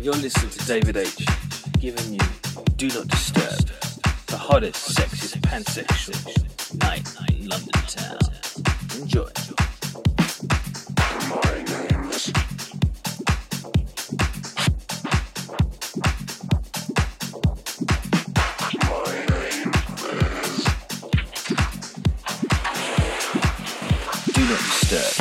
You're listening to David H. giving you Do Not Disturb, the hottest, sexiest pansexual night in London town. Enjoy. Do not disturb.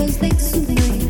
Because they suit me.